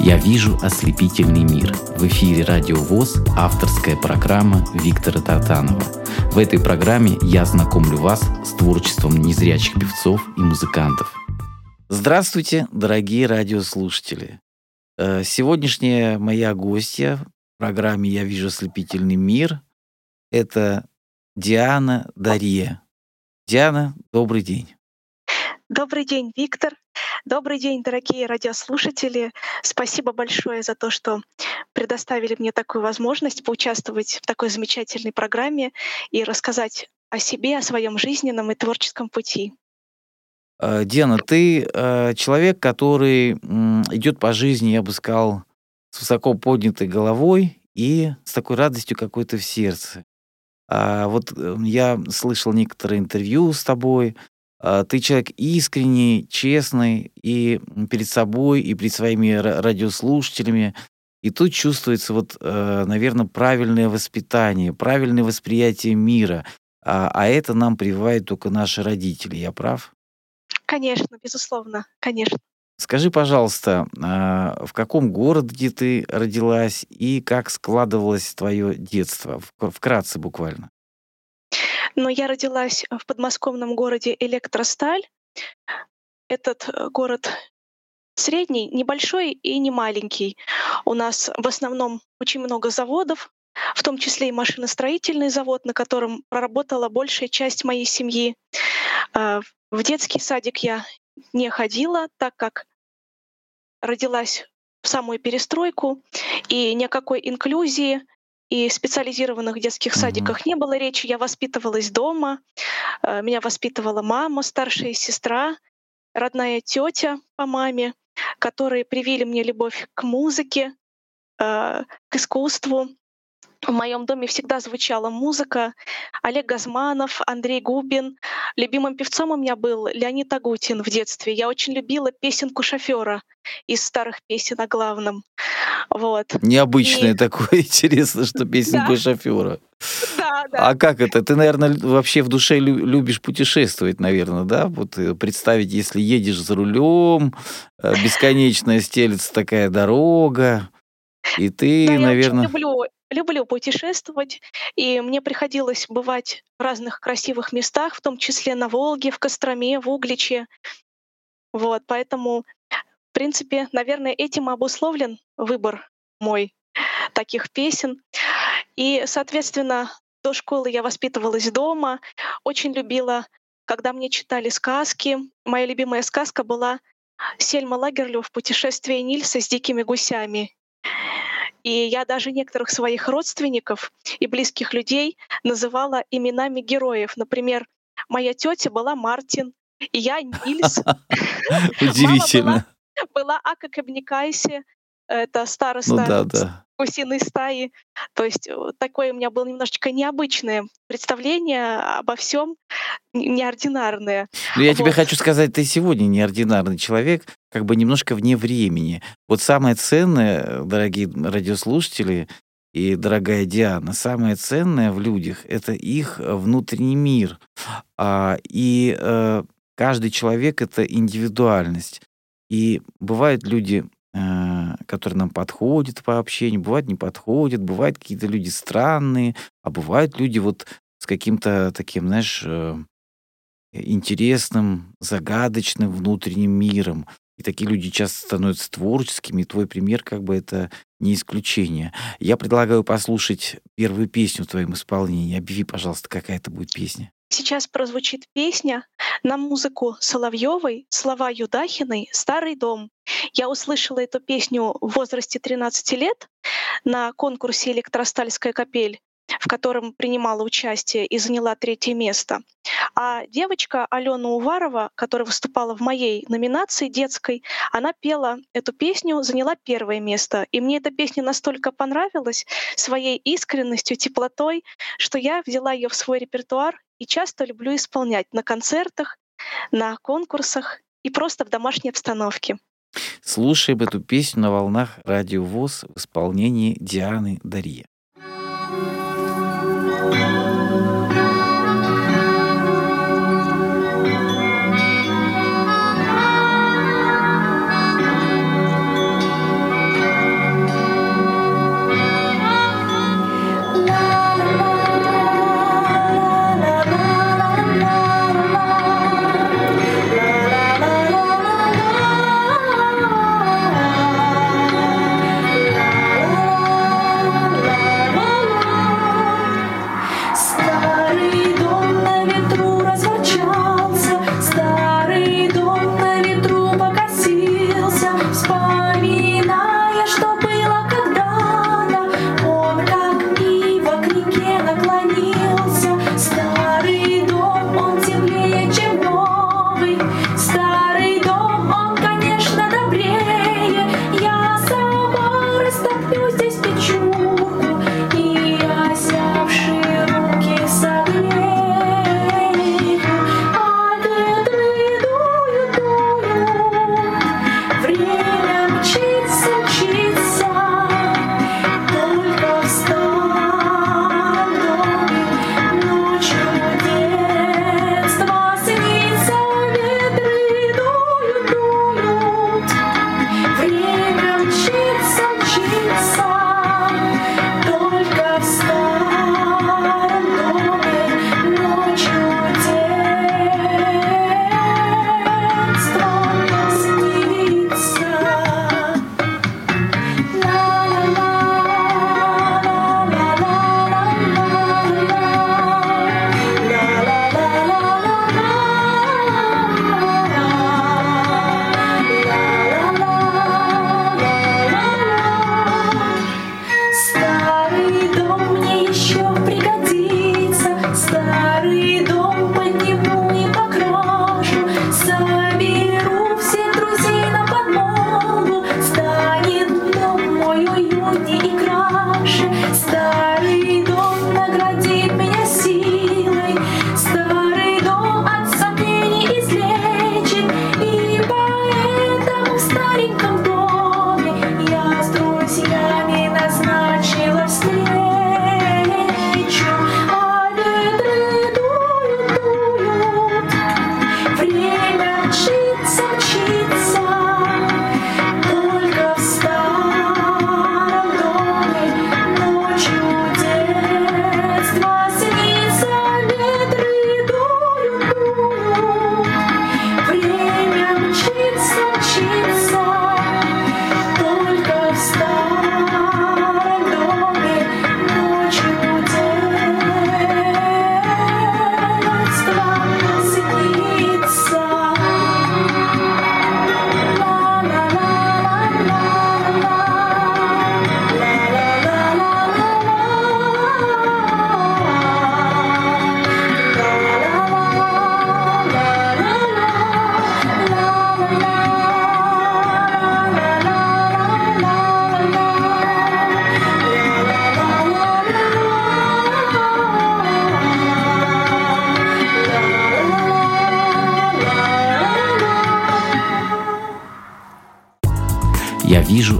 Я вижу ослепительный мир. В эфире Радио ВОЗ авторская программа Виктора Татанова. В этой программе я знакомлю вас с творчеством незрячих певцов и музыкантов. Здравствуйте, дорогие радиослушатели. Э, сегодняшняя моя гостья в программе «Я вижу ослепительный мир» — это Диана Дарье. Диана, добрый день. Добрый день, Виктор. Добрый день, дорогие радиослушатели. Спасибо большое за то, что предоставили мне такую возможность поучаствовать в такой замечательной программе и рассказать о себе, о своем жизненном и творческом пути. Э, Диана, ты э, человек, который идет по жизни, я бы сказал, с высоко поднятой головой и с такой радостью какой-то в сердце. А вот э, я слышал некоторые интервью с тобой, ты человек искренний, честный и перед собой, и перед своими радиослушателями. И тут чувствуется вот, э, наверное, правильное воспитание, правильное восприятие мира. А, а это нам прививают только наши родители. Я прав? Конечно, безусловно, конечно. Скажи, пожалуйста, а, в каком городе ты родилась и как складывалось твое детство? Вкратце буквально. Но я родилась в подмосковном городе Электросталь. Этот э, город средний, небольшой и не маленький. У нас в основном очень много заводов, в том числе и машиностроительный завод, на котором проработала большая часть моей семьи. А, в детский садик я не ходила, так как родилась в самую перестройку, и никакой инклюзии, и специализированных детских mm-hmm. садиках не было речи. Я воспитывалась дома. Э, меня воспитывала мама, старшая сестра, родная тетя по маме, которые привили мне любовь к музыке, э, к искусству. В моем доме всегда звучала музыка. Олег Газманов, Андрей Губин. Любимым певцом у меня был Леонид Агутин в детстве. Я очень любила песенку шофера из старых песен о главном. Вот. Необычное И... такое, интересно, что песенку шофера. Да, да. А как это? Ты, наверное, вообще в душе любишь путешествовать, наверное, да? Вот э, представить, если едешь за рулем, э, бесконечная стелится такая дорога, и ты, да, наверное... Я очень люблю люблю путешествовать, и мне приходилось бывать в разных красивых местах, в том числе на Волге, в Костроме, в Угличе. Вот, поэтому, в принципе, наверное, этим обусловлен выбор мой таких песен. И, соответственно, до школы я воспитывалась дома, очень любила, когда мне читали сказки. Моя любимая сказка была Сельма Лагерлёв «Путешествие Нильса с дикими гусями». И я даже некоторых своих родственников и близких людей называла именами героев. Например, моя тетя была Мартин, и я Нильс. Удивительно. Была Ака Кабникайси, это староста ну, да, да. гусиной стаи. То есть э, такое у меня было немножечко необычное представление обо всем, неординарное. Ну, я вот. тебе хочу сказать, ты сегодня неординарный человек, как бы немножко вне времени. Вот самое ценное, дорогие радиослушатели, и дорогая Диана, самое ценное в людях — это их внутренний мир. А, и э, каждый человек — это индивидуальность. И бывают люди Э, которые нам подходят по общению, бывают не подходят, бывают какие-то люди странные, а бывают люди вот с каким-то таким, знаешь, э, интересным, загадочным внутренним миром. И такие люди часто становятся творческими, и твой пример как бы это не исключение. Я предлагаю послушать первую песню в твоем исполнении. Объяви, пожалуйста, какая это будет песня. Сейчас прозвучит песня на музыку Соловьевой, слова Юдахиной «Старый дом». Я услышала эту песню в возрасте 13 лет на конкурсе «Электростальская капель» в котором принимала участие и заняла третье место. А девочка Алена Уварова, которая выступала в моей номинации детской, она пела эту песню, заняла первое место. И мне эта песня настолько понравилась своей искренностью, теплотой, что я взяла ее в свой репертуар и часто люблю исполнять на концертах, на конкурсах и просто в домашней обстановке. Слушаем эту песню на волнах Радио ВОЗ в исполнении Дианы Дарье.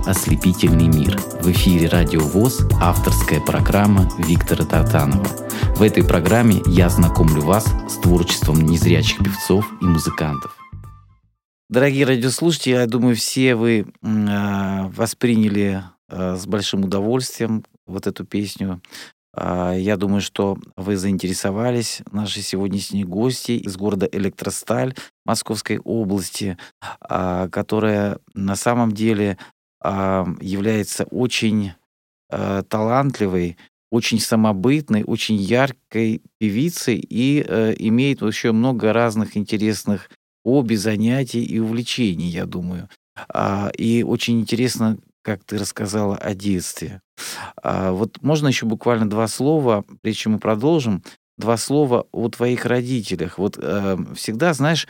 Ослепительный мир. В эфире Радио ВОЗ авторская программа Виктора Тартанова. В этой программе я знакомлю вас с творчеством незрячих певцов и музыкантов. Дорогие радиослушатели, я думаю, все вы э, восприняли э, с большим удовольствием вот эту песню. Э, я думаю, что вы заинтересовались нашей сегодняшней гости из города Электросталь Московской области, которая на самом деле является очень э, талантливой, очень самобытной, очень яркой певицей и э, имеет еще много разных интересных хобби, занятий и увлечений, я думаю. А, и очень интересно, как ты рассказала о детстве. А, вот можно еще буквально два слова, прежде чем мы продолжим, два слова о твоих родителях. Вот э, всегда, знаешь,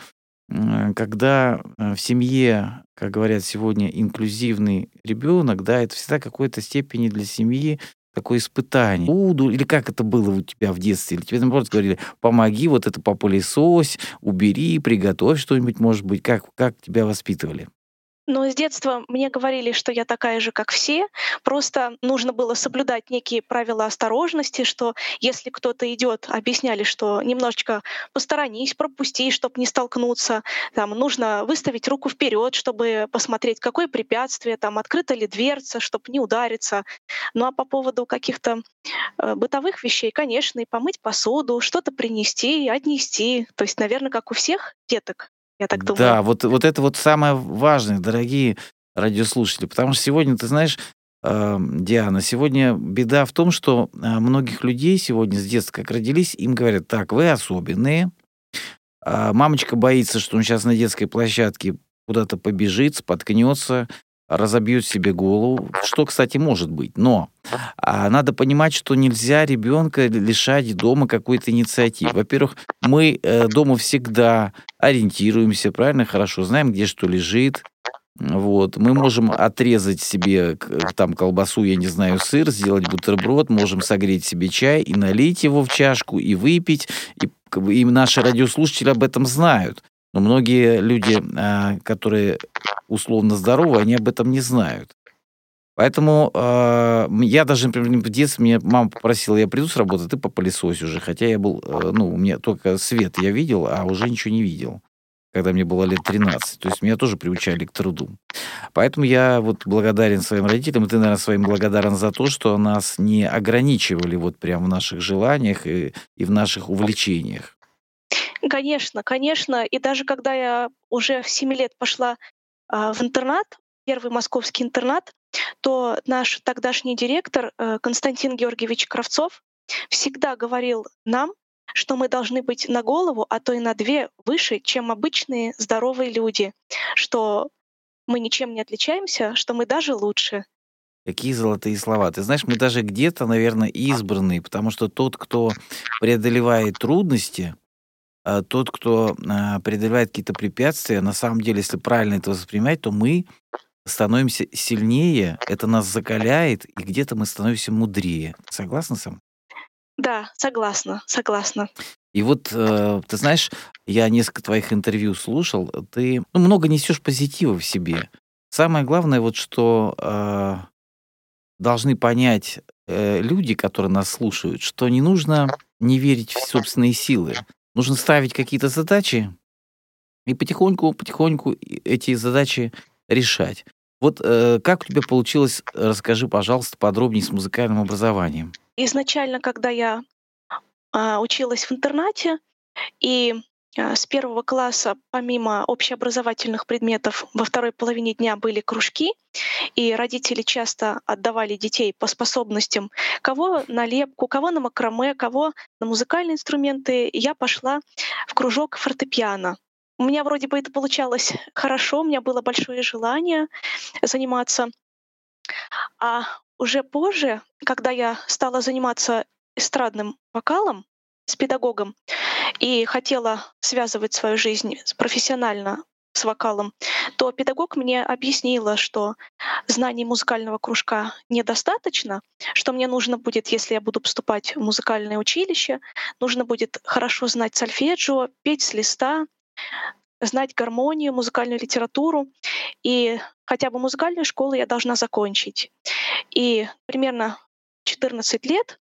когда э, в семье, как говорят сегодня, инклюзивный ребенок, да, это всегда какой-то степени для семьи такое испытание. Буду, или как это было у тебя в детстве? Или тебе, наоборот, говорили, помоги, вот это попылесось, убери, приготовь что-нибудь, может быть. Как, как тебя воспитывали? Но с детства мне говорили, что я такая же, как все. Просто нужно было соблюдать некие правила осторожности, что если кто-то идет, объясняли, что немножечко посторонись, пропусти, чтобы не столкнуться. Там нужно выставить руку вперед, чтобы посмотреть, какое препятствие, там открыта ли дверца, чтобы не удариться. Ну а по поводу каких-то э, бытовых вещей, конечно, и помыть посуду, что-то принести, отнести. То есть, наверное, как у всех деток я так думаю. Да, вот, вот это вот самое важное, дорогие радиослушатели, потому что сегодня, ты знаешь, э, Диана, сегодня беда в том, что э, многих людей сегодня с детства, как родились, им говорят, так, вы особенные, э, мамочка боится, что он сейчас на детской площадке куда-то побежит, споткнется, разобьет себе голову, что, кстати, может быть. Но а, надо понимать, что нельзя ребенка лишать дома какой-то инициативы. Во-первых, мы э, дома всегда ориентируемся, правильно, хорошо, знаем, где что лежит. Вот. Мы можем отрезать себе там колбасу, я не знаю, сыр, сделать бутерброд, можем согреть себе чай и налить его в чашку и выпить. И, и наши радиослушатели об этом знают. Но многие люди, а, которые условно здоровы, они об этом не знают. Поэтому э, я даже, например, в детстве меня мама попросила, я приду с работы, ты попылесось уже. Хотя я был, э, ну, у меня только свет я видел, а уже ничего не видел, когда мне было лет 13. То есть меня тоже приучали к труду. Поэтому я вот благодарен своим родителям, и ты, наверное, своим благодарен за то, что нас не ограничивали вот прям в наших желаниях и, и в наших увлечениях. Конечно, конечно. И даже когда я уже в 7 лет пошла в интернат, первый московский интернат, то наш тогдашний директор э, Константин Георгиевич Кравцов всегда говорил нам, что мы должны быть на голову, а то и на две выше, чем обычные здоровые люди, что мы ничем не отличаемся, что мы даже лучше. Какие золотые слова. Ты знаешь, мы даже где-то, наверное, избранные, потому что тот, кто преодолевает трудности, а, тот, кто а, преодолевает какие-то препятствия, на самом деле, если правильно это воспринимать, то мы становимся сильнее, это нас закаляет, и где-то мы становимся мудрее. Согласна сам? Да, согласна, согласна. И вот, э, ты знаешь, я несколько твоих интервью слушал, ты ну, много несешь позитива в себе. Самое главное, вот что э, должны понять э, люди, которые нас слушают, что не нужно не верить в собственные силы. Нужно ставить какие-то задачи и потихоньку, потихоньку эти задачи решать. Вот э, как у тебя получилось, расскажи, пожалуйста, подробнее с музыкальным образованием. Изначально, когда я э, училась в интернате, и с первого класса, помимо общеобразовательных предметов, во второй половине дня были кружки, и родители часто отдавали детей по способностям, кого на лепку, кого на макраме, кого на музыкальные инструменты. Я пошла в кружок фортепиано. У меня вроде бы это получалось хорошо, у меня было большое желание заниматься. А уже позже, когда я стала заниматься эстрадным вокалом с педагогом и хотела связывать свою жизнь профессионально с вокалом, то педагог мне объяснила, что знаний музыкального кружка недостаточно, что мне нужно будет, если я буду поступать в музыкальное училище, нужно будет хорошо знать сольфеджио, петь с листа, знать гармонию, музыкальную литературу. И хотя бы музыкальную школу я должна закончить. И примерно 14 лет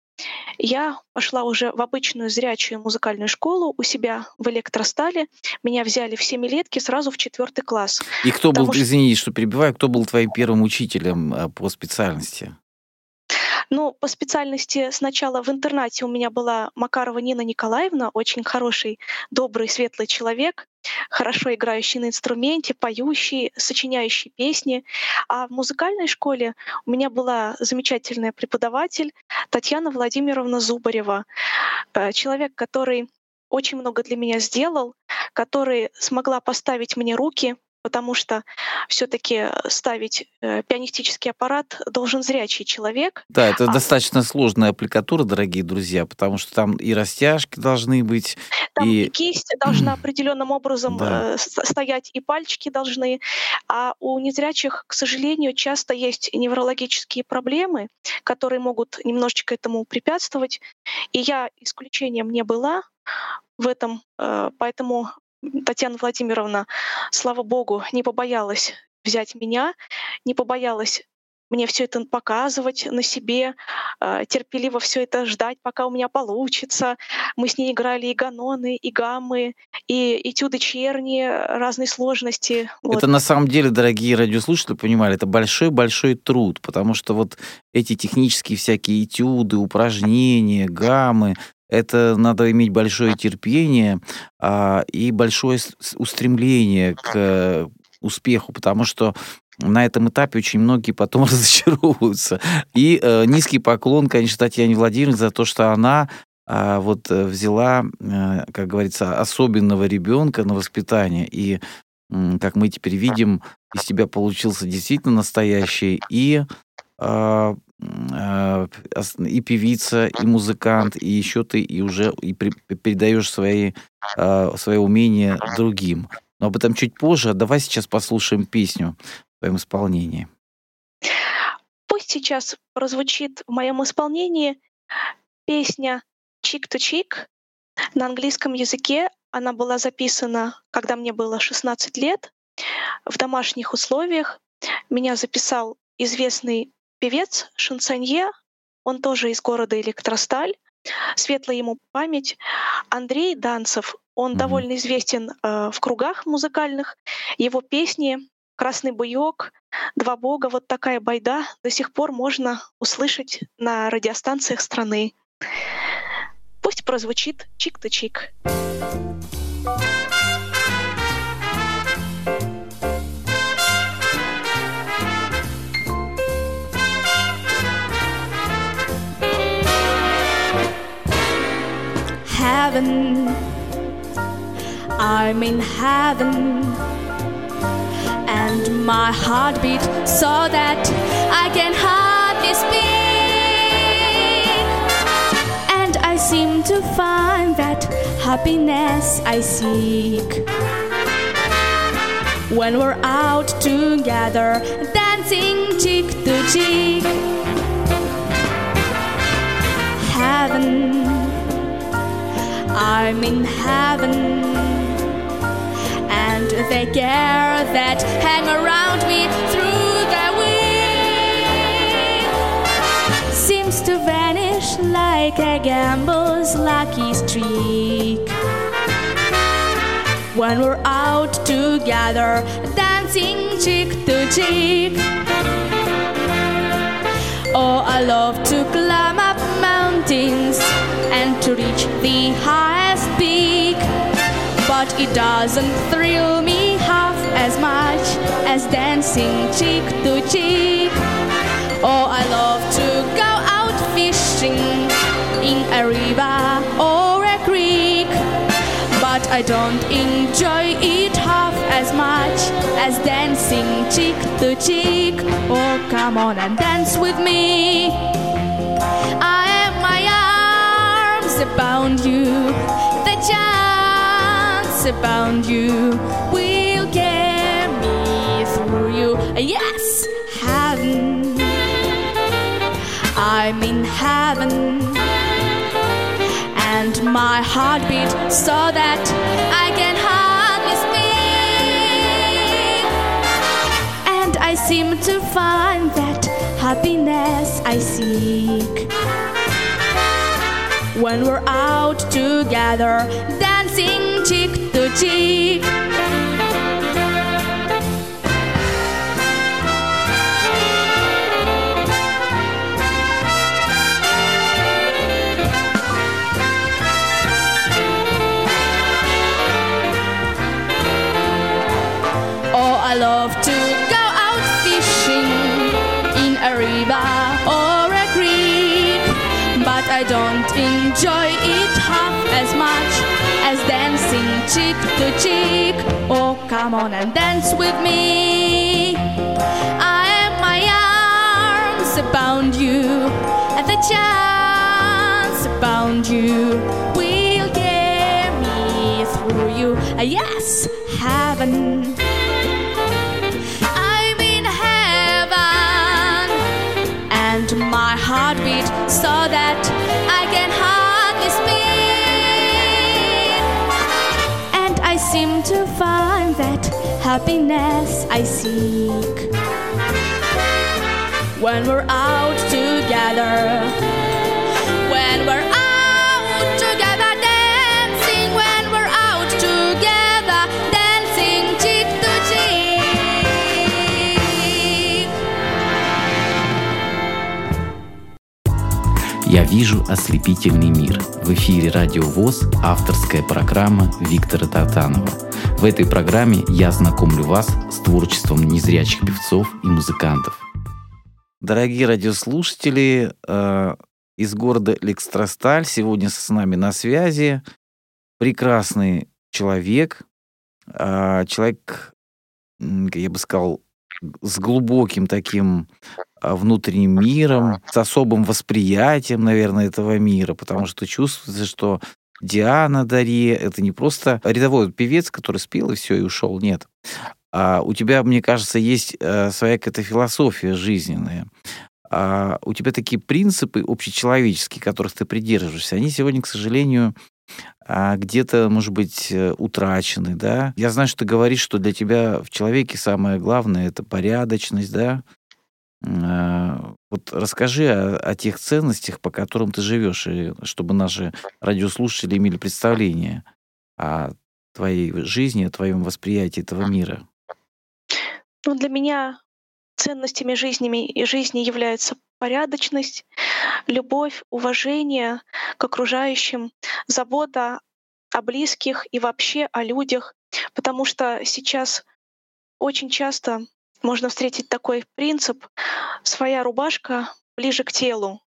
я пошла уже в обычную зрячую музыкальную школу у себя в электростале. Меня взяли в семилетки сразу в четвертый класс. И кто был, что... извини, что перебиваю, кто был твоим первым учителем а, по специальности? Ну, по специальности сначала в интернате у меня была Макарова Нина Николаевна, очень хороший, добрый, светлый человек, хорошо играющий на инструменте, поющий, сочиняющий песни. А в музыкальной школе у меня была замечательная преподаватель Татьяна Владимировна Зубарева, э, человек, который очень много для меня сделал, который смогла поставить мне руки, потому что все-таки ставить э, пианистический аппарат должен зрячий человек. Да, это а... достаточно сложная аппликатура, дорогие друзья, потому что там и растяжки должны быть, там и, кисть должна определенным образом да. э, стоять, и пальчики должны. А у незрячих, к сожалению, часто есть неврологические проблемы, которые могут немножечко этому препятствовать. И я исключением не была в этом, э, поэтому Татьяна Владимировна, слава богу, не побоялась взять меня, не побоялась мне все это показывать на себе, а, терпеливо все это ждать, пока у меня получится. Мы с ней играли и ганоны, и гаммы, и этюды черни разной сложности. Вот. Это на самом деле, дорогие радиослушатели, понимали, это большой-большой труд, потому что вот эти технические всякие этюды, упражнения, гаммы, это надо иметь большое терпение а, и большое устремление к успеху, потому что на этом этапе очень многие потом разочаровываются. И э, низкий поклон, конечно, Татьяне Владимировне за то, что она а, вот э, взяла, э, как говорится, особенного ребенка на воспитание. И, э, как мы теперь видим, из тебя получился действительно настоящий и э, и певица, и музыкант, и еще ты и уже и при, передаешь свои, а, свои умения другим. Но об этом чуть позже. Давай сейчас послушаем песню в твоем исполнении. Пусть сейчас прозвучит в моем исполнении песня «Чик to чик» на английском языке. Она была записана, когда мне было 16 лет, в домашних условиях. Меня записал известный певец, шансонье, он тоже из города Электросталь, светлая ему память. Андрей Данцев, он mm-hmm. довольно известен э, в кругах музыкальных. Его песни «Красный буёк», «Два бога», вот такая байда до сих пор можно услышать на радиостанциях страны. Пусть прозвучит чик-то-чик. -чик. Heaven. I'm in heaven. And my heart beats so that I can hardly speak. And I seem to find that happiness I seek. When we're out together, dancing cheek to cheek. Heaven I'm in heaven. And the care that hang around me through the week seems to vanish like a gambler's lucky streak. When we're out together, dancing cheek to cheek. Oh, I love to climb up mountains But it doesn't thrill me half as much as dancing cheek to cheek. Oh, I love to go out fishing in a river or a creek. But I don't enjoy it half as much as dancing cheek to cheek. Oh, come on and dance with me. I abound you, the about that bound you will get me through you. Yes, heaven. I'm in heaven. And my heartbeat so that I can hardly speak. And I seem to find that happiness I seek when we're out together dancing tic-tic-tic. Come on and dance with me. I am my arms about you, and the chance about you will get me through you. Yes, heaven. Happiness I seek when we're out together. When we're. Я вижу ослепительный мир. В эфире Радио ВОЗ авторская программа Виктора Татанова. В этой программе я знакомлю вас с творчеством незрячих певцов и музыкантов. Дорогие радиослушатели, э, из города Электросталь сегодня с нами на связи прекрасный человек, э, человек, я бы сказал, с глубоким таким а, внутренним миром, с особым восприятием, наверное, этого мира, потому что чувствуется, что Диана Дарье — это не просто рядовой певец, который спел и все, и ушел, нет. А у тебя, мне кажется, есть э, своя какая-то философия жизненная. А у тебя такие принципы общечеловеческие, которых ты придерживаешься, они сегодня, к сожалению, а, где-то, может быть, э, утрачены, да? Я знаю, что ты говоришь, что для тебя в человеке самое главное — это порядочность, да? А, Вот расскажи о, о тех ценностях, по которым ты живешь, и чтобы наши радиослушатели имели представление о твоей жизни, о твоем восприятии этого мира. Ну, для меня ценностями жизни, и жизни являются порядочность, любовь, уважение к окружающим, забота о близких и вообще о людях, потому что сейчас очень часто можно встретить такой принцип «своя рубашка ближе к телу».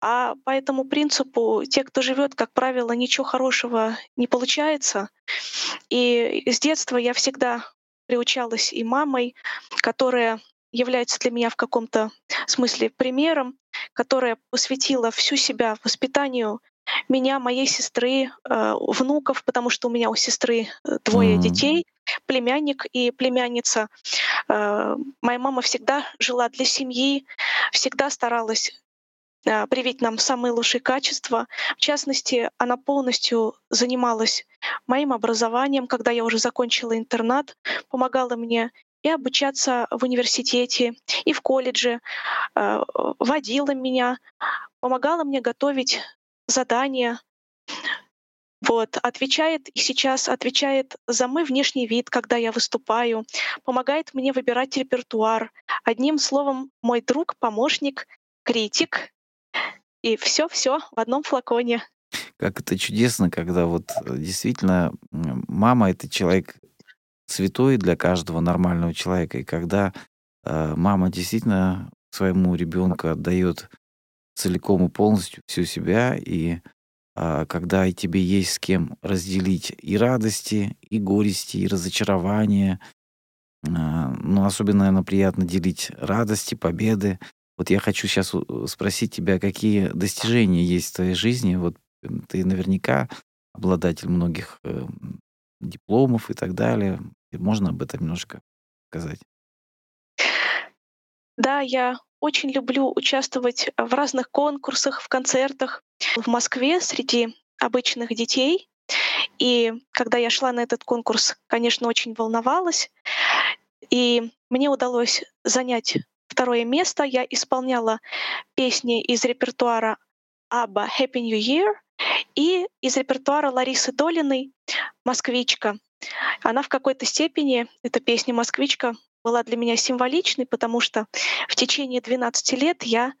А по этому принципу те, кто живет, как правило, ничего хорошего не получается. И с детства я всегда приучалась и мамой, которая является для меня в каком-то смысле примером, которая посвятила всю себя воспитанию меня, моей сестры, э, внуков, потому что у меня у сестры э, двое М. детей, племянник и племянница. Э, Моя мама всегда жила для семьи, всегда старалась э, привить нам самые лучшие качества. В частности, она полностью занималась моим образованием, когда я уже закончила интернат, помогала мне и обучаться в университете, и в колледже, э, водила меня, помогала мне готовить задания, вот, отвечает и сейчас отвечает за мой внешний вид, когда я выступаю, помогает мне выбирать репертуар. Одним словом, мой друг, помощник, критик. И все-все в одном флаконе. Как это чудесно, когда вот э, действительно мама — это человек святой для каждого нормального человека, и когда э, мама действительно своему ребенку отдает целиком и полностью всю себя, и а, когда и тебе есть с кем разделить и радости, и горести, и разочарования, а, ну, особенно, наверное, приятно делить радости, победы. Вот я хочу сейчас спросить тебя, какие достижения есть в твоей жизни. Вот ты наверняка обладатель многих э, дипломов и так далее. Можно об этом немножко сказать? Да, я очень люблю участвовать в разных конкурсах, в концертах в Москве среди обычных детей. И когда я шла на этот конкурс, конечно, очень волновалась. И мне удалось занять второе место. Я исполняла песни из репертуара Абба «Happy New Year» и из репертуара Ларисы Долиной «Москвичка». Она в какой-то степени, эта песня «Москвичка», была для меня символичной, потому что в течение 12 лет я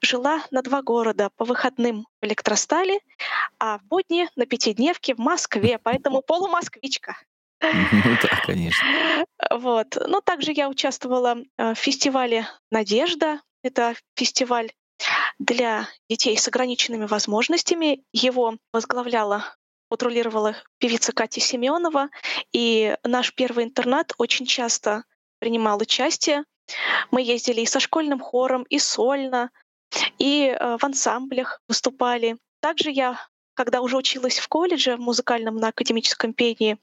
жила на два города по выходным в Электростале, а в будни на пятидневке в Москве, поэтому полумосквичка. Ну да, конечно. Вот. Но также я участвовала э, в фестивале «Надежда». Это фестиваль для детей с ограниченными возможностями. Его возглавляла патрулировала певица Катя Семенова, и наш первый интернат очень часто принимал участие. Мы ездили и со школьным хором, и сольно, и э, в ансамблях выступали. Также я, когда уже училась в колледже в музыкальном на академическом пении,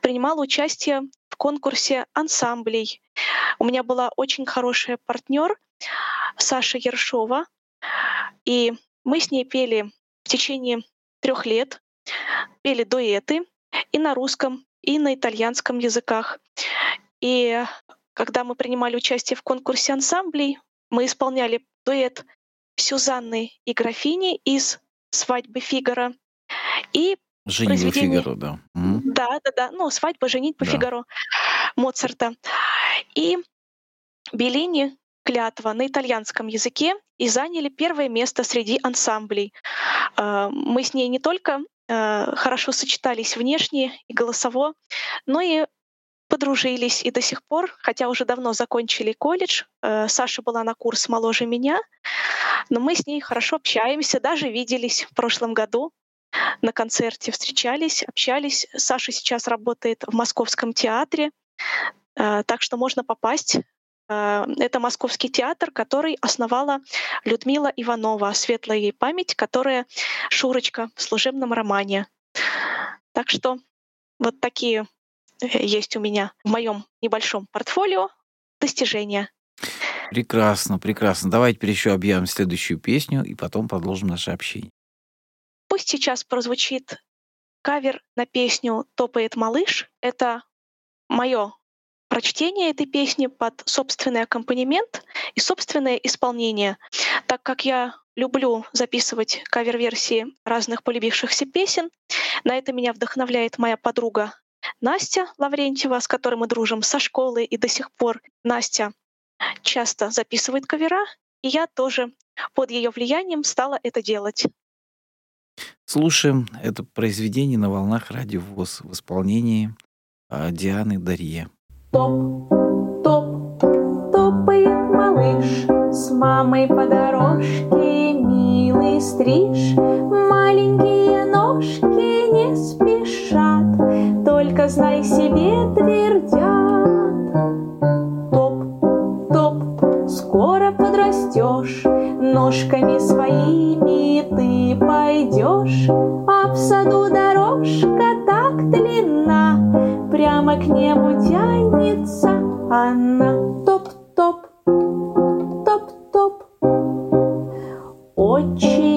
принимала участие в конкурсе ансамблей. У меня была очень хорошая партнер Саша Ершова, и мы с ней пели в течение трех лет, пели дуэты и на русском, и на итальянском языках. И когда мы принимали участие в конкурсе ансамблей, мы исполняли дуэт Сюзанны и графини из «Свадьбы Фигара» и Женитьба произведение... Фигаро, да. Да, да, да. Ну, «Свадьба, женитьба Да. Фигаро» Моцарта. И Беллини «Клятва» на итальянском языке и заняли первое место среди ансамблей. Э, Мы с ней не только э, хорошо сочетались внешне и голосово, но и подружились и до сих пор, хотя уже давно закончили колледж. э, Саша была на курс моложе меня, но мы с ней хорошо общаемся, даже виделись в прошлом году на концерте, встречались, общались. Саша сейчас работает в Московском театре, э, так что можно попасть. Э, Это Московский театр, который основала Людмила Иванова, светлая ей память, которая Шурочка в служебном романе. Так что вот такие есть у меня в моем небольшом портфолио достижения. Прекрасно, прекрасно. Давайте теперь еще объявим следующую песню и потом продолжим наше общение. Пусть сейчас прозвучит кавер на песню «Топает малыш». Это мое прочтение этой песни под собственный аккомпанемент и собственное исполнение. Так как я люблю записывать кавер-версии разных полюбившихся песен, на это меня вдохновляет моя подруга Настя Лаврентьева, с которой мы дружим со школы, и до сих пор Настя часто записывает кавера, и я тоже под ее влиянием стала это делать. Слушаем это произведение на волнах радио ВОЗ в исполнении а, Дианы Дарье. Топ, топ, топает малыш С мамой по дорожке, милый стриж Маленькие ножки не спешат Только знай себе твердят Топ, топ, скоро подрастешь Ножками своими ты пойдешь А в саду дорожка так длинна Прямо к небу тянется она. Топ-топ, топ-топ. Очень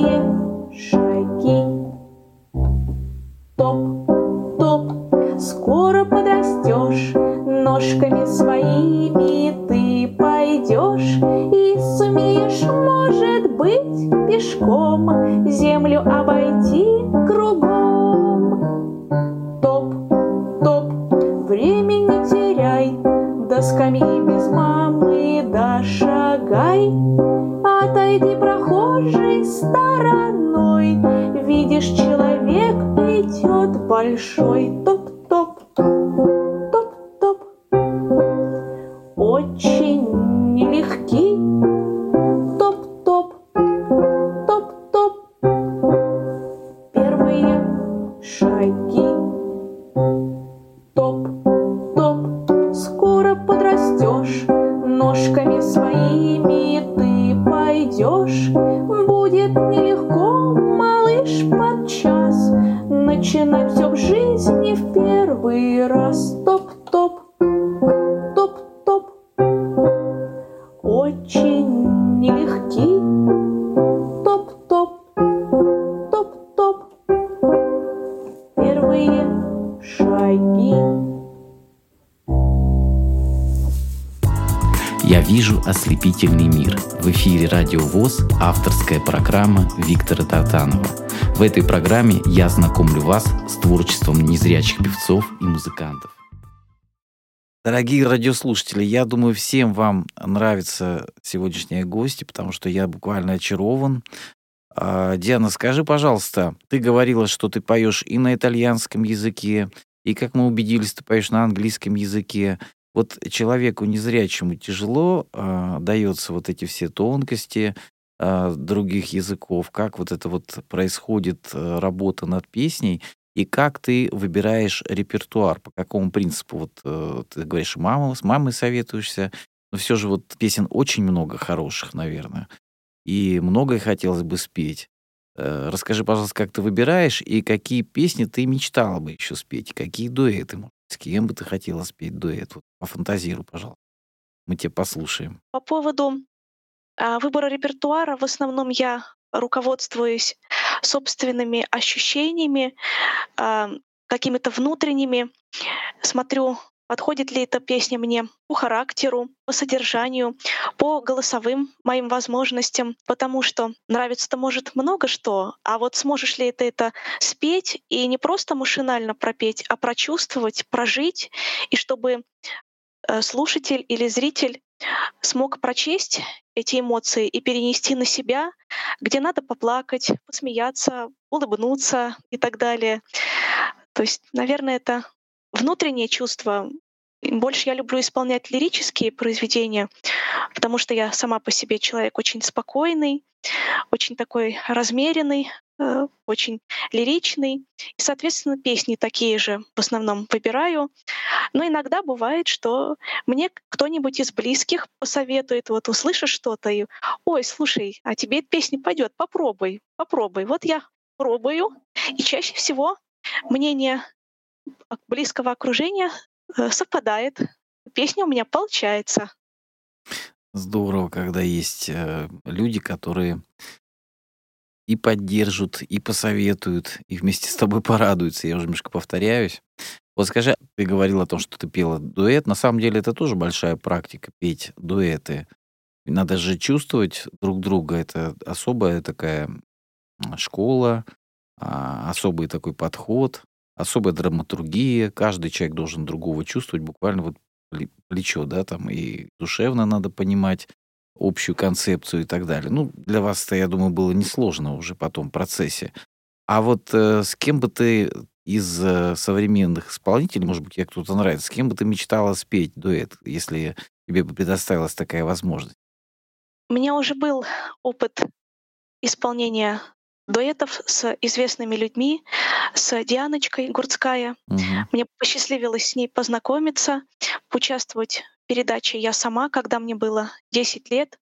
Yes. Этой программе я знакомлю вас с творчеством незрячих певцов и музыкантов. Дорогие радиослушатели, я думаю, всем вам нравятся сегодняшние гости, потому что я буквально очарован. А, Диана, скажи, пожалуйста, ты говорила, что ты поешь и на итальянском языке, и, как мы убедились, ты поешь на английском языке. Вот человеку незрячему тяжело э, дается вот эти все тонкости э, других языков, как вот это вот происходит э, работа над песней, и как ты выбираешь репертуар, по какому принципу, вот э, ты говоришь, мама, с мамой советуешься, но все же вот песен очень много хороших, наверное, и многое хотелось бы спеть. Э, расскажи, пожалуйста, как ты выбираешь и какие песни ты мечтала бы еще спеть, какие дуэты, с кем бы ты хотела спеть дуэт? Вот пофантазируй, пожалуйста. Мы тебя послушаем. По поводу а, выбора репертуара в основном я руководствуюсь собственными ощущениями, а, какими-то внутренними. Смотрю, подходит ли эта песня мне по характеру, по содержанию, по голосовым моим возможностям, потому что нравится-то может много что, а вот сможешь ли ты это спеть и не просто машинально пропеть, а прочувствовать, прожить, и чтобы э, слушатель или зритель смог прочесть эти эмоции и перенести на себя, где надо поплакать, посмеяться, улыбнуться и так далее. То есть, наверное, это внутреннее чувство. Больше я люблю исполнять лирические произведения, потому что я сама по себе человек очень спокойный, очень такой размеренный, очень лиричный. И, соответственно, песни такие же в основном выбираю. Но иногда бывает, что мне кто-нибудь из близких посоветует, вот услышишь что-то, и «Ой, слушай, а тебе эта песня пойдет, попробуй, попробуй». Вот я пробую, и чаще всего мнение близкого окружения э, совпадает. Песня у меня получается. Здорово, когда есть э, люди, которые и поддержат, и посоветуют, и вместе с тобой порадуются. Я уже немножко повторяюсь. Вот скажи, ты говорил о том, что ты пела дуэт. На самом деле это тоже большая практика петь дуэты. Надо же чувствовать друг друга. Это особая такая школа, а, особый такой подход, особая драматургия. Каждый человек должен другого чувствовать буквально вот плечо, да, там и душевно надо понимать общую концепцию и так далее. Ну, для вас это, я думаю, было несложно уже потом в процессе. А вот э, с кем бы ты из э, современных исполнителей, может быть, тебе кто-то нравится, с кем бы ты мечтала спеть дуэт, если тебе бы предоставилась такая возможность? У меня уже был опыт исполнения дуэтов с известными людьми, с Дианочкой Гурцкая. Угу. Мне посчастливилось с ней познакомиться, поучаствовать в передаче «Я сама», когда мне было 10 лет.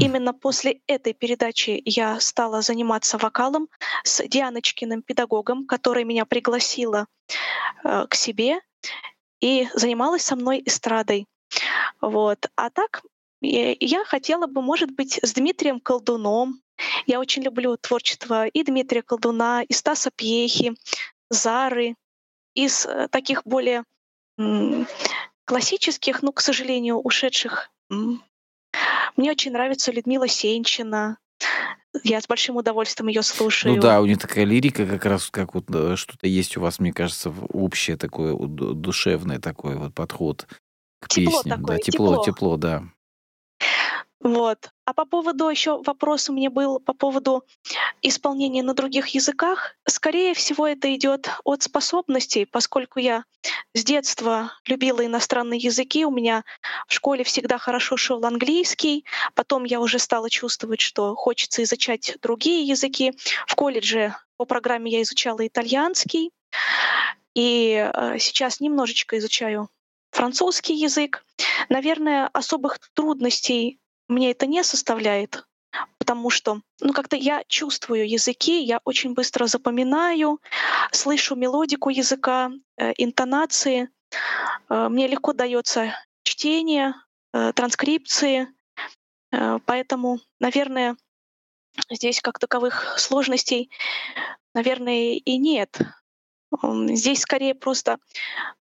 Именно после этой передачи я стала заниматься вокалом с Дианочкиным педагогом, который меня пригласила э, к себе и занималась со мной эстрадой. Вот. А так я хотела бы, может быть, с Дмитрием Колдуном, я очень люблю творчество и Дмитрия Колдуна, и Стаса Пьехи, Зары, из э, таких более классических, но, к сожалению, ушедших. Мне очень нравится Людмила Сенчина. Я с большим удовольствием ее слушаю. Ну да, у нее такая лирика как раз, как вот э, что-то есть у вас, мне кажется, общее такое душевное такой вот подход к тепло песням. Такое, да, тепло, тепло, тепло, да. Вот. А по поводу еще вопрос у меня был по поводу исполнения на других языках. Скорее всего, это идет от способностей, поскольку я с детства любила иностранные языки. У меня в школе всегда хорошо шел английский. Потом я уже стала чувствовать, что хочется изучать другие языки. В колледже по программе я изучала итальянский. И э, сейчас немножечко изучаю французский язык. Наверное, особых трудностей мне это не составляет, потому что, ну, как-то я чувствую языки, я очень быстро запоминаю, слышу мелодику языка, э, интонации. Э, мне легко дается чтение, э, транскрипции, э, поэтому, наверное, здесь как таковых сложностей, наверное, и нет. Здесь скорее просто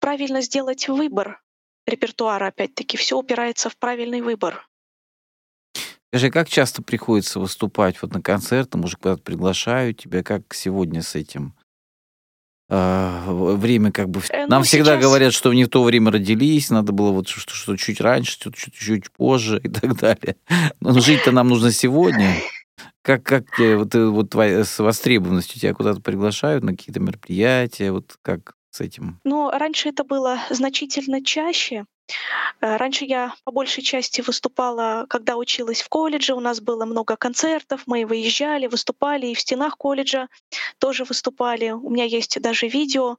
правильно сделать выбор репертуара, опять-таки. Все упирается в правильный выбор. Скажи, как часто приходится выступать вот на концертах, может, куда-то приглашают тебя, как сегодня с этим? А, время как бы... Э, Нам ну, всегда сейчас- говорят, что не в то время родились, надо было вот что, что чуть раньше, что чуть, чуть позже и так далее. Но жить-то нам нужно сегодня. Как, как тебе вот, э, вот твоя, с востребованностью тебя куда-то приглашают на какие-то мероприятия, вот как с этим? Но раньше это было значительно чаще. Э, Раньше я по большей части выступала, когда училась в колледже. У нас было много концертов, мы выезжали, выступали и в стенах колледжа тоже выступали. У меня есть даже видео.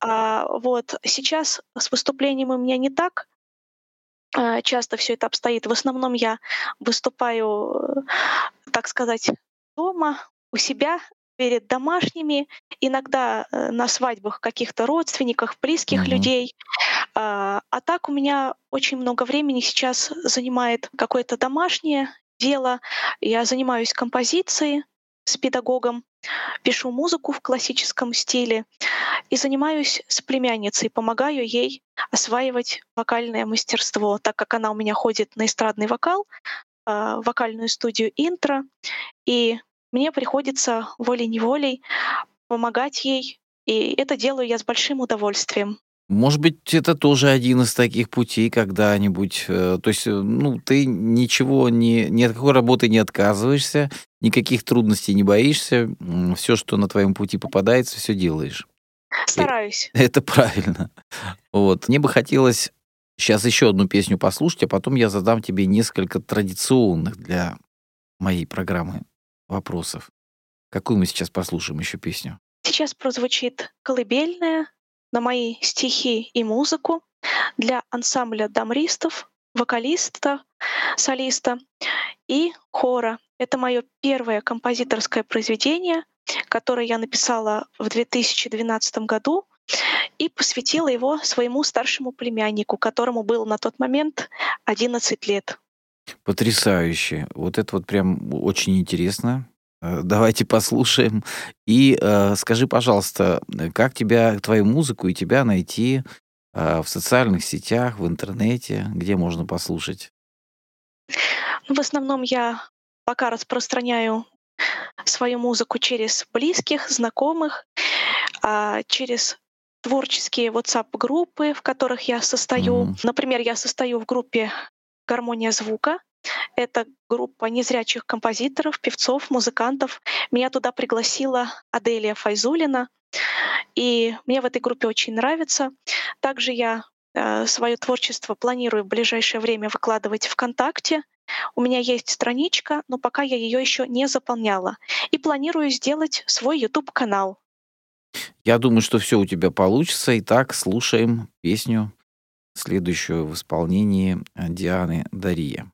А, вот сейчас с выступлением у меня не так а, часто все это обстоит. В основном я выступаю, э, так сказать, дома, у себя, перед домашними, иногда э, на свадьбах каких-то родственников, близких Мгм. людей. А а так у меня очень много времени сейчас занимает какое-то домашнее дело. Я занимаюсь композицией с педагогом, пишу музыку в классическом стиле и занимаюсь с племянницей, помогаю ей осваивать вокальное мастерство, так как она у меня ходит на эстрадный вокал, а, вокальную студию «Интро», и мне приходится волей-неволей помогать ей, и это делаю я с большим удовольствием. Может быть, это тоже один из таких путей когда-нибудь. э, То есть, э, ну, ты ничего не, ни от какой работы не отказываешься, никаких трудностей не боишься, все, что на твоем пути попадается, все делаешь. Стараюсь. Это правильно. Вот. Мне бы хотелось сейчас еще одну песню послушать, а потом я задам тебе несколько традиционных для моей программы вопросов. Какую мы сейчас послушаем еще песню? Сейчас прозвучит колыбельная на мои стихи и музыку для ансамбля дамристов, вокалиста, солиста и хора. Это мое первое композиторское произведение, которое я написала в 2012 году и посвятила его своему старшему племяннику, которому было на тот момент 11 лет. Потрясающе. Вот это вот прям очень интересно. Э, Давайте послушаем. И э, скажи, пожалуйста, э, как тебя, твою музыку и тебя найти э, в социальных сетях, в интернете, где можно послушать? Ну, в основном я пока распространяю свою музыку через близких, знакомых, а, через творческие WhatsApp-группы, в которых я состою. Мгм. Например, я состою в группе «Гармония звука». Это группа незрячих композиторов, певцов, музыкантов. Меня туда пригласила Аделия Файзулина, и мне в этой группе очень нравится. Также я свое творчество планирую в ближайшее время выкладывать ВКонтакте. У меня есть страничка, но пока я ее еще не заполняла. И планирую сделать свой YouTube-канал. Я думаю, что все у тебя получится. Итак, слушаем песню, следующую в исполнении э, Дианы Дария.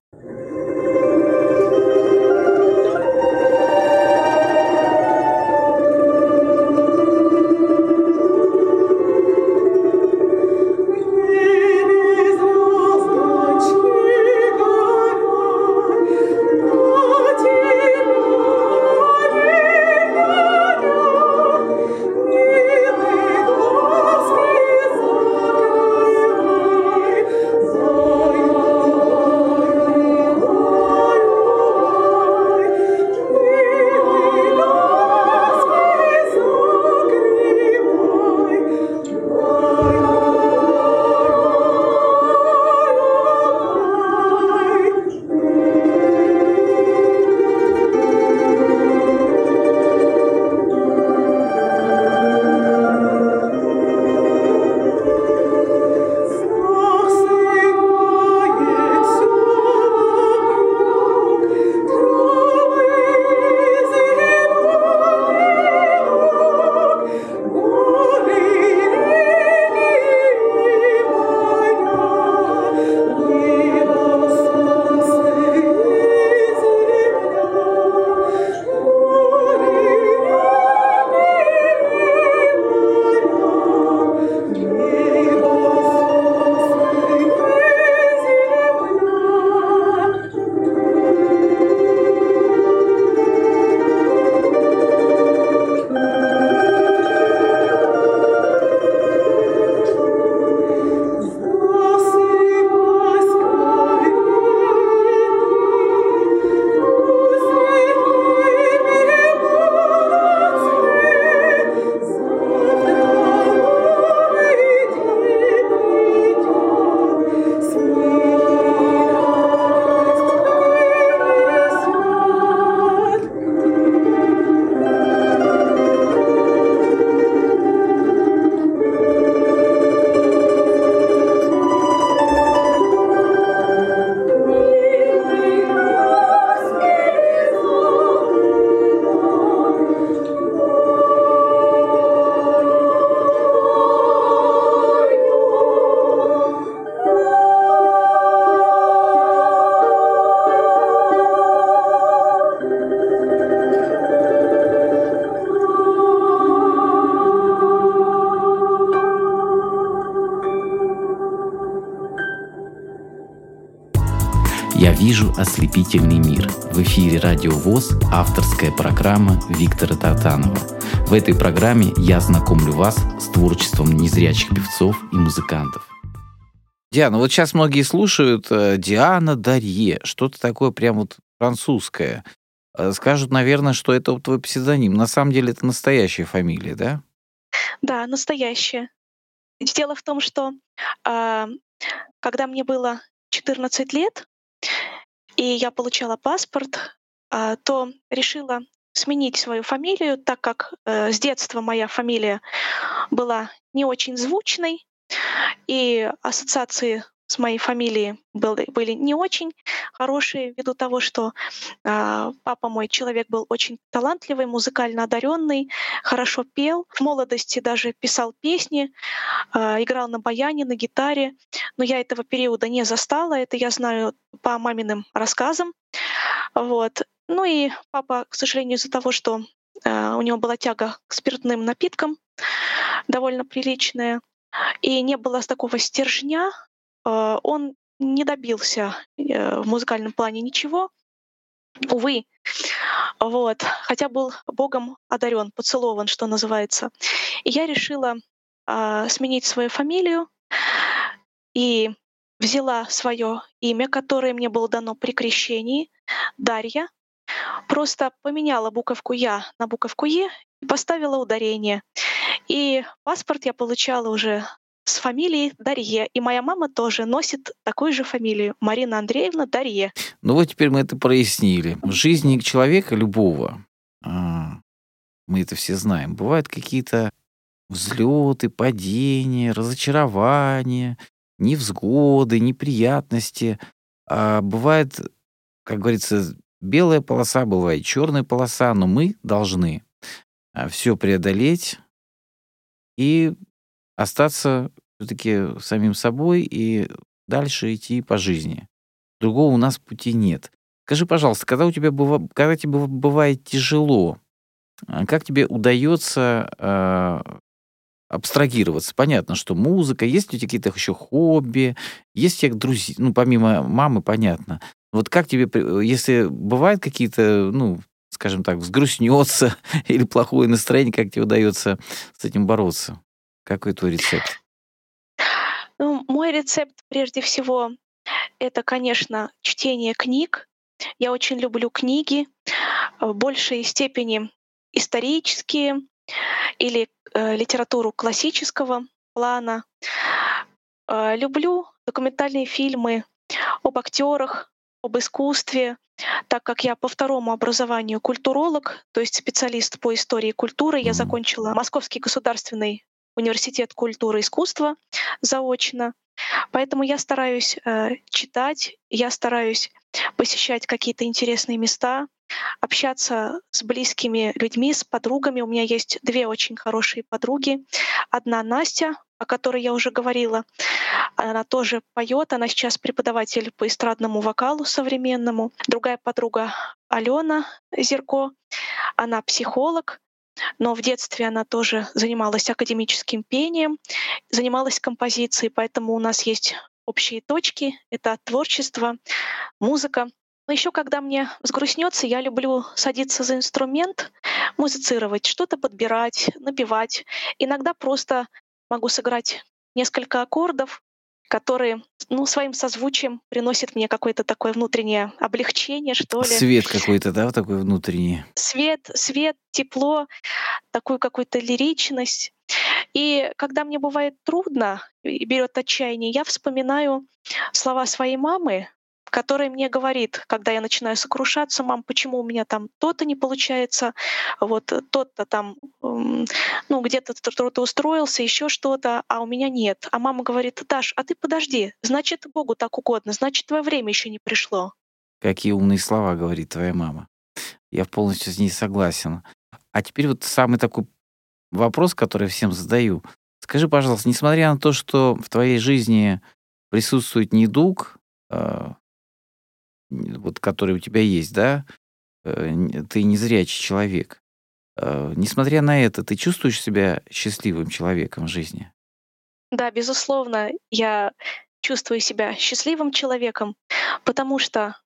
Вижу ослепительный мир. В эфире Радио ВОЗ авторская программа Виктора Татанова. В этой программе я знакомлю вас с творчеством незрячих певцов и музыкантов. Диана, вот сейчас многие слушают э, Диана Дарье, что-то такое прям вот французское. Э, скажут, наверное, что это твой псевдоним. На самом деле это настоящая фамилия, да? Да, настоящая. Дело в том, что э, когда мне было 14 лет, и я получала паспорт, э, то решила сменить свою фамилию, так как э, с детства моя фамилия была не очень звучной, и ассоциации с моей фамилией были, были не очень хорошие, ввиду того, что э, папа мой человек был очень талантливый, музыкально одаренный, хорошо пел. В молодости даже писал песни, э, играл на баяне, на гитаре. Но я этого периода не застала, это я знаю по маминым рассказам. Вот. Ну и папа, к сожалению, из-за того, что э, у него была тяга к спиртным напиткам, довольно приличная, и не было такого стержня, он не добился э, в музыкальном плане ничего. Увы, вот, хотя был Богом одарен, поцелован, что называется. И я решила э, сменить свою фамилию и взяла свое имя, которое мне было дано при крещении, Дарья, просто поменяла буковку «я» на буковку «е» и поставила ударение. И паспорт я получала уже с фамилией Дарье. И моя мама тоже носит такую же фамилию. Марина Андреевна Дарье. Ну вот теперь мы это прояснили. В жизни человека любого, а, мы это все знаем, бывают какие-то взлеты, падения, разочарования, невзгоды, неприятности. А бывает, как говорится, белая полоса, бывает черная полоса, но мы должны а, все преодолеть и остаться все-таки самим собой и дальше идти по жизни. Другого у нас пути нет. Скажи, пожалуйста, когда у тебя быва, когда тебе бывает тяжело, а, как тебе удается э, абстрагироваться? Понятно, что музыка, есть у тебя какие-то еще хобби, есть у тебя друзья, ну, помимо мамы, понятно. Вот как тебе, если бывают какие-то, ну, скажем так, взгрустнется или плохое настроение, как тебе удается с этим бороться? Какой твой рецепт? Ну, мой рецепт прежде всего это, конечно, чтение книг. Я очень люблю книги, в большей степени исторические или э, литературу классического плана. Э, люблю документальные фильмы об актерах, об искусстве, так как я по второму образованию культуролог, то есть специалист по истории культуры, я закончила Московский государственный университет культуры и искусства заочно. Поэтому я стараюсь э, читать, я стараюсь посещать какие-то интересные места, общаться с близкими людьми, с подругами. У меня есть две очень хорошие подруги. Одна Настя, о которой я уже говорила. Она тоже поет, она сейчас преподаватель по эстрадному вокалу современному. Другая подруга Алена Зерко, она психолог, но в детстве она тоже занималась академическим пением, занималась композицией, поэтому у нас есть общие точки. Это творчество, музыка. Но еще когда мне взгрустнется, я люблю садиться за инструмент, музицировать, что-то подбирать, напевать. Иногда просто могу сыграть несколько аккордов, которые ну, своим созвучием приносят мне какое-то такое внутреннее облегчение, что ли. Свет какой-то, да, такой внутренний? Свет, свет, тепло, такую какую-то лиричность. И когда мне бывает трудно и берет отчаяние, я вспоминаю слова своей мамы, который мне говорит, когда я начинаю сокрушаться, мам, почему у меня там то-то не получается, вот тот-то там, ну, где-то кто-то устроился, еще что-то, а у меня нет. А мама говорит, Даш, а ты подожди, значит, Богу так угодно, значит, твое время еще не пришло. Какие умные слова говорит твоя мама. Я полностью с ней согласен. А теперь вот самый такой вопрос, который всем задаю. Скажи, пожалуйста, несмотря на то, что в твоей жизни присутствует недуг, а, вот который у тебя есть, да, э, ты незрячий человек. Э, несмотря на это, ты чувствуешь себя счастливым человеком в жизни? Да, безусловно, я чувствую себя счастливым человеком, потому что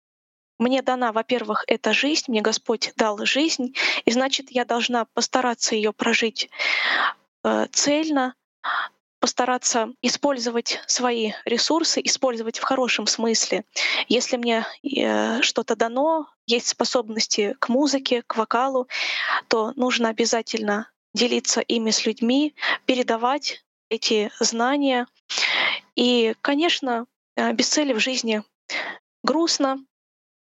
мне дана, во-первых, эта жизнь, мне Господь дал жизнь, и значит, я должна постараться ее прожить э, цельно, постараться использовать свои ресурсы, использовать в хорошем смысле. Если мне э, что-то дано, есть способности к музыке, к вокалу, то нужно обязательно делиться ими с людьми, передавать эти знания. И, конечно, э, без цели в жизни грустно,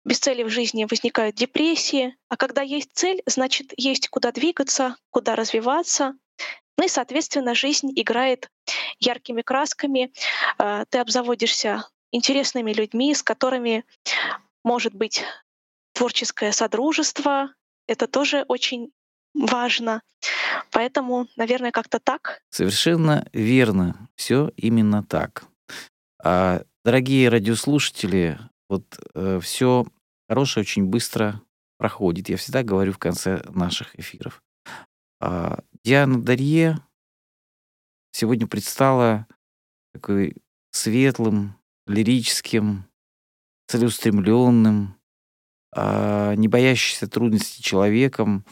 без цели в жизни возникают депрессии, а когда есть цель, значит, есть куда двигаться, куда развиваться. Ну и, соответственно, жизнь играет яркими красками, э, ты обзаводишься интересными людьми, с которыми может быть творческое содружество. Это тоже очень важно. Поэтому, наверное, как-то так. Совершенно верно. Все именно так. А, дорогие радиослушатели, вот э, все хорошее очень быстро проходит. Я всегда говорю в конце наших эфиров. А, Диана Дарье сегодня предстала такой светлым, лирическим, целеустремленным, а, не боящимся трудностей человеком.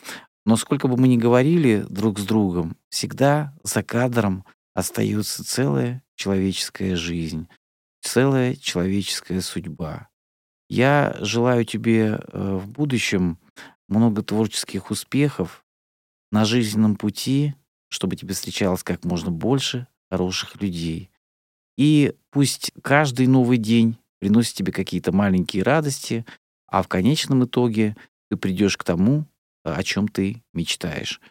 Но сколько бы мы ни говорили друг с другом, всегда за кадром остается целая человеческая жизнь, целая человеческая судьба. Я желаю тебе э, в будущем много творческих успехов на жизненном пути, чтобы тебе встречалось как можно больше хороших людей. И пусть каждый новый день приносит тебе какие-то маленькие радости, а в конечном итоге ты придешь к тому, о чем ты мечтаешь.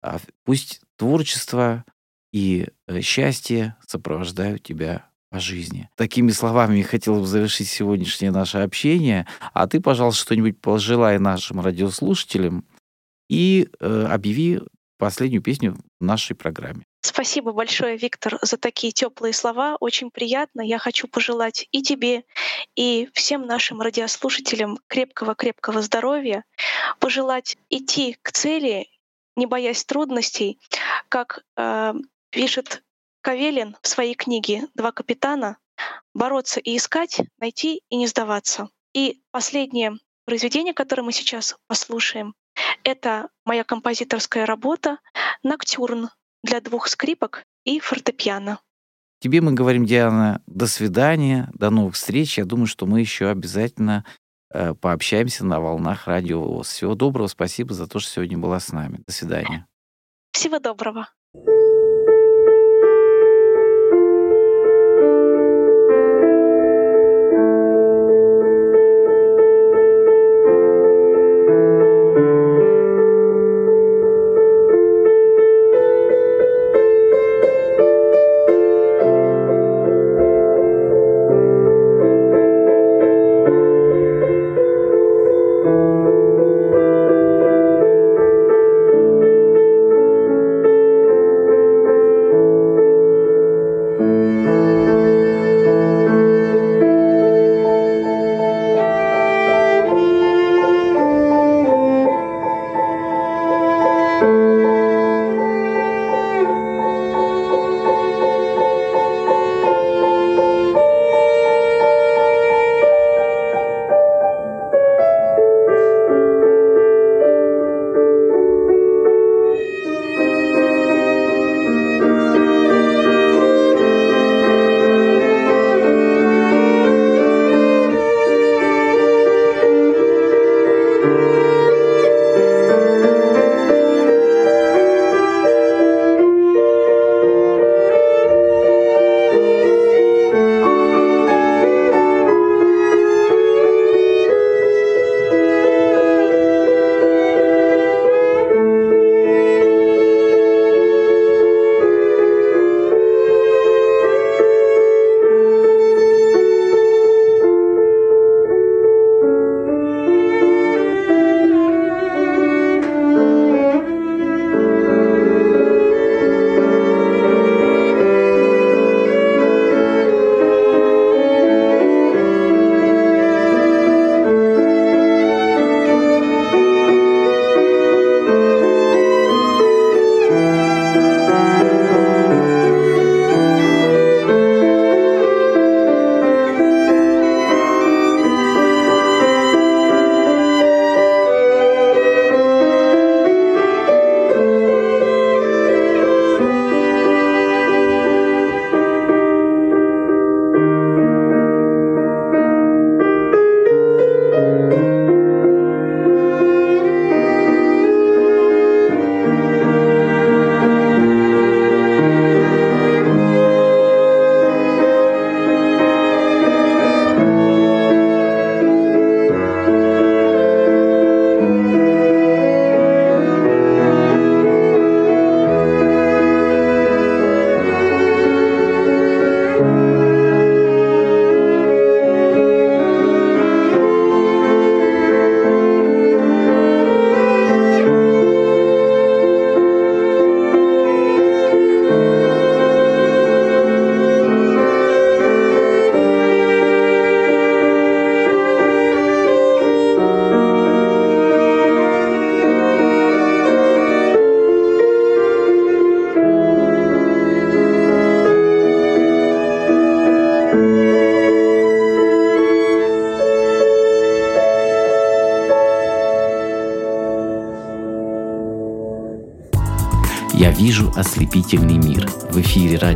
А пусть творчество и э, счастье сопровождают тебя по жизни. Такими словами я хотел бы завершить сегодняшнее наше общение. А ты, пожалуйста, что-нибудь пожелай нашим радиослушателям и э, объяви последнюю песню в нашей программе. Спасибо большое, Виктор, за такие теплые слова. Очень приятно. Я хочу пожелать и тебе, и всем нашим радиослушателям крепкого-крепкого здоровья, пожелать идти к цели, не боясь трудностей, как э, пишет Кавелин в своей книге «Два капитана», бороться и искать, найти и не сдаваться. И последнее произведение, которое мы сейчас послушаем, это моя композиторская работа «Ноктюрн» для двух скрипок и фортепиано. Тебе мы говорим, Диана, до свидания, до новых встреч. Я думаю, что мы еще обязательно э, пообщаемся на волнах радио Всего доброго, спасибо за то, что сегодня была с нами. До свидания. Всего доброго. «Вижу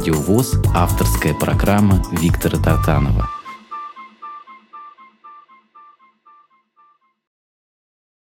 «Радио ВОЗ» авторская программа Виктора Тартанова.